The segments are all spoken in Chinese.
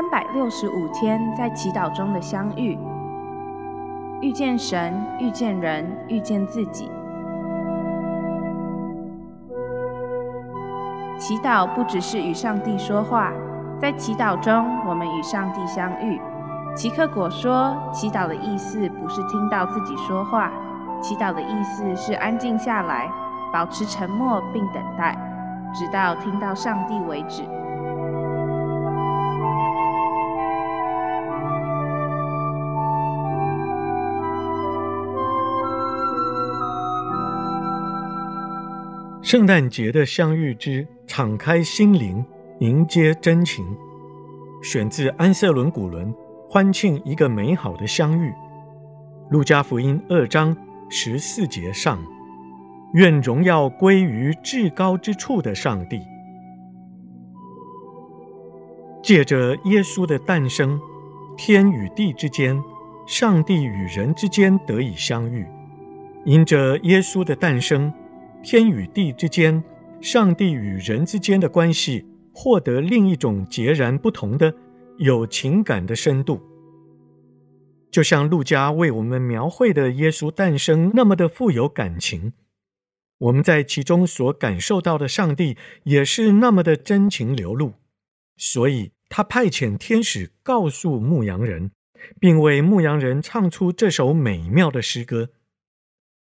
三百六十五天在祈祷中的相遇，遇见神，遇见人，遇见自己。祈祷不只是与上帝说话，在祈祷中，我们与上帝相遇。齐克果说，祈祷的意思不是听到自己说话，祈祷的意思是安静下来，保持沉默并等待，直到听到上帝为止。圣诞节的相遇之敞开心灵，迎接真情，选自安瑟伦古伦欢庆一个美好的相遇。路加福音二章十四节上，愿荣耀归于至高之处的上帝。借着耶稣的诞生，天与地之间，上帝与人之间得以相遇。因着耶稣的诞生。天与地之间，上帝与人之间的关系获得另一种截然不同的、有情感的深度。就像路加为我们描绘的耶稣诞生那么的富有感情，我们在其中所感受到的上帝也是那么的真情流露。所以，他派遣天使告诉牧羊人，并为牧羊人唱出这首美妙的诗歌。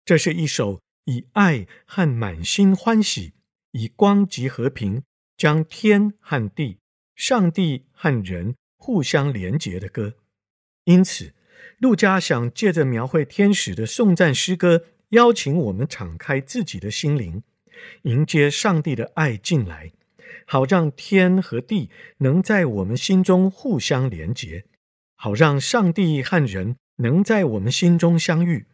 这是一首。以爱和满心欢喜，以光及和平，将天和地、上帝和人互相连结的歌。因此，陆家想借着描绘天使的颂赞诗歌，邀请我们敞开自己的心灵，迎接上帝的爱进来，好让天和地能在我们心中互相连结，好让上帝和人能在我们心中相遇。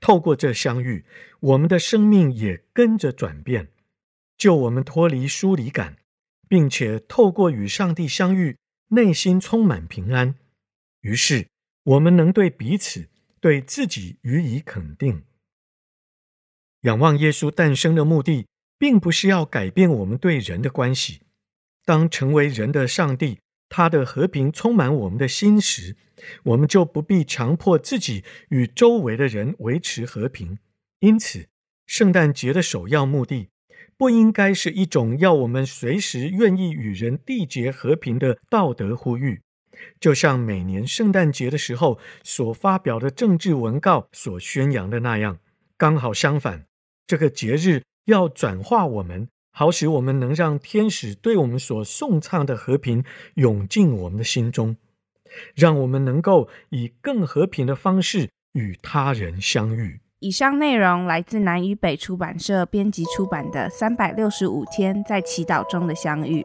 透过这相遇，我们的生命也跟着转变，救我们脱离疏离感，并且透过与上帝相遇，内心充满平安。于是，我们能对彼此、对自己予以肯定。仰望耶稣诞生的目的，并不是要改变我们对人的关系。当成为人的上帝，他的和平充满我们的心时，我们就不必强迫自己与周围的人维持和平。因此，圣诞节的首要目的，不应该是一种要我们随时愿意与人缔结和平的道德呼吁，就像每年圣诞节的时候所发表的政治文告所宣扬的那样。刚好相反，这个节日要转化我们。好使我们能让天使对我们所颂唱的和平涌进我们的心中，让我们能够以更和平的方式与他人相遇。以上内容来自南与北出版社编辑出版的《三百六十五天在祈祷中的相遇》。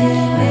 Spirit.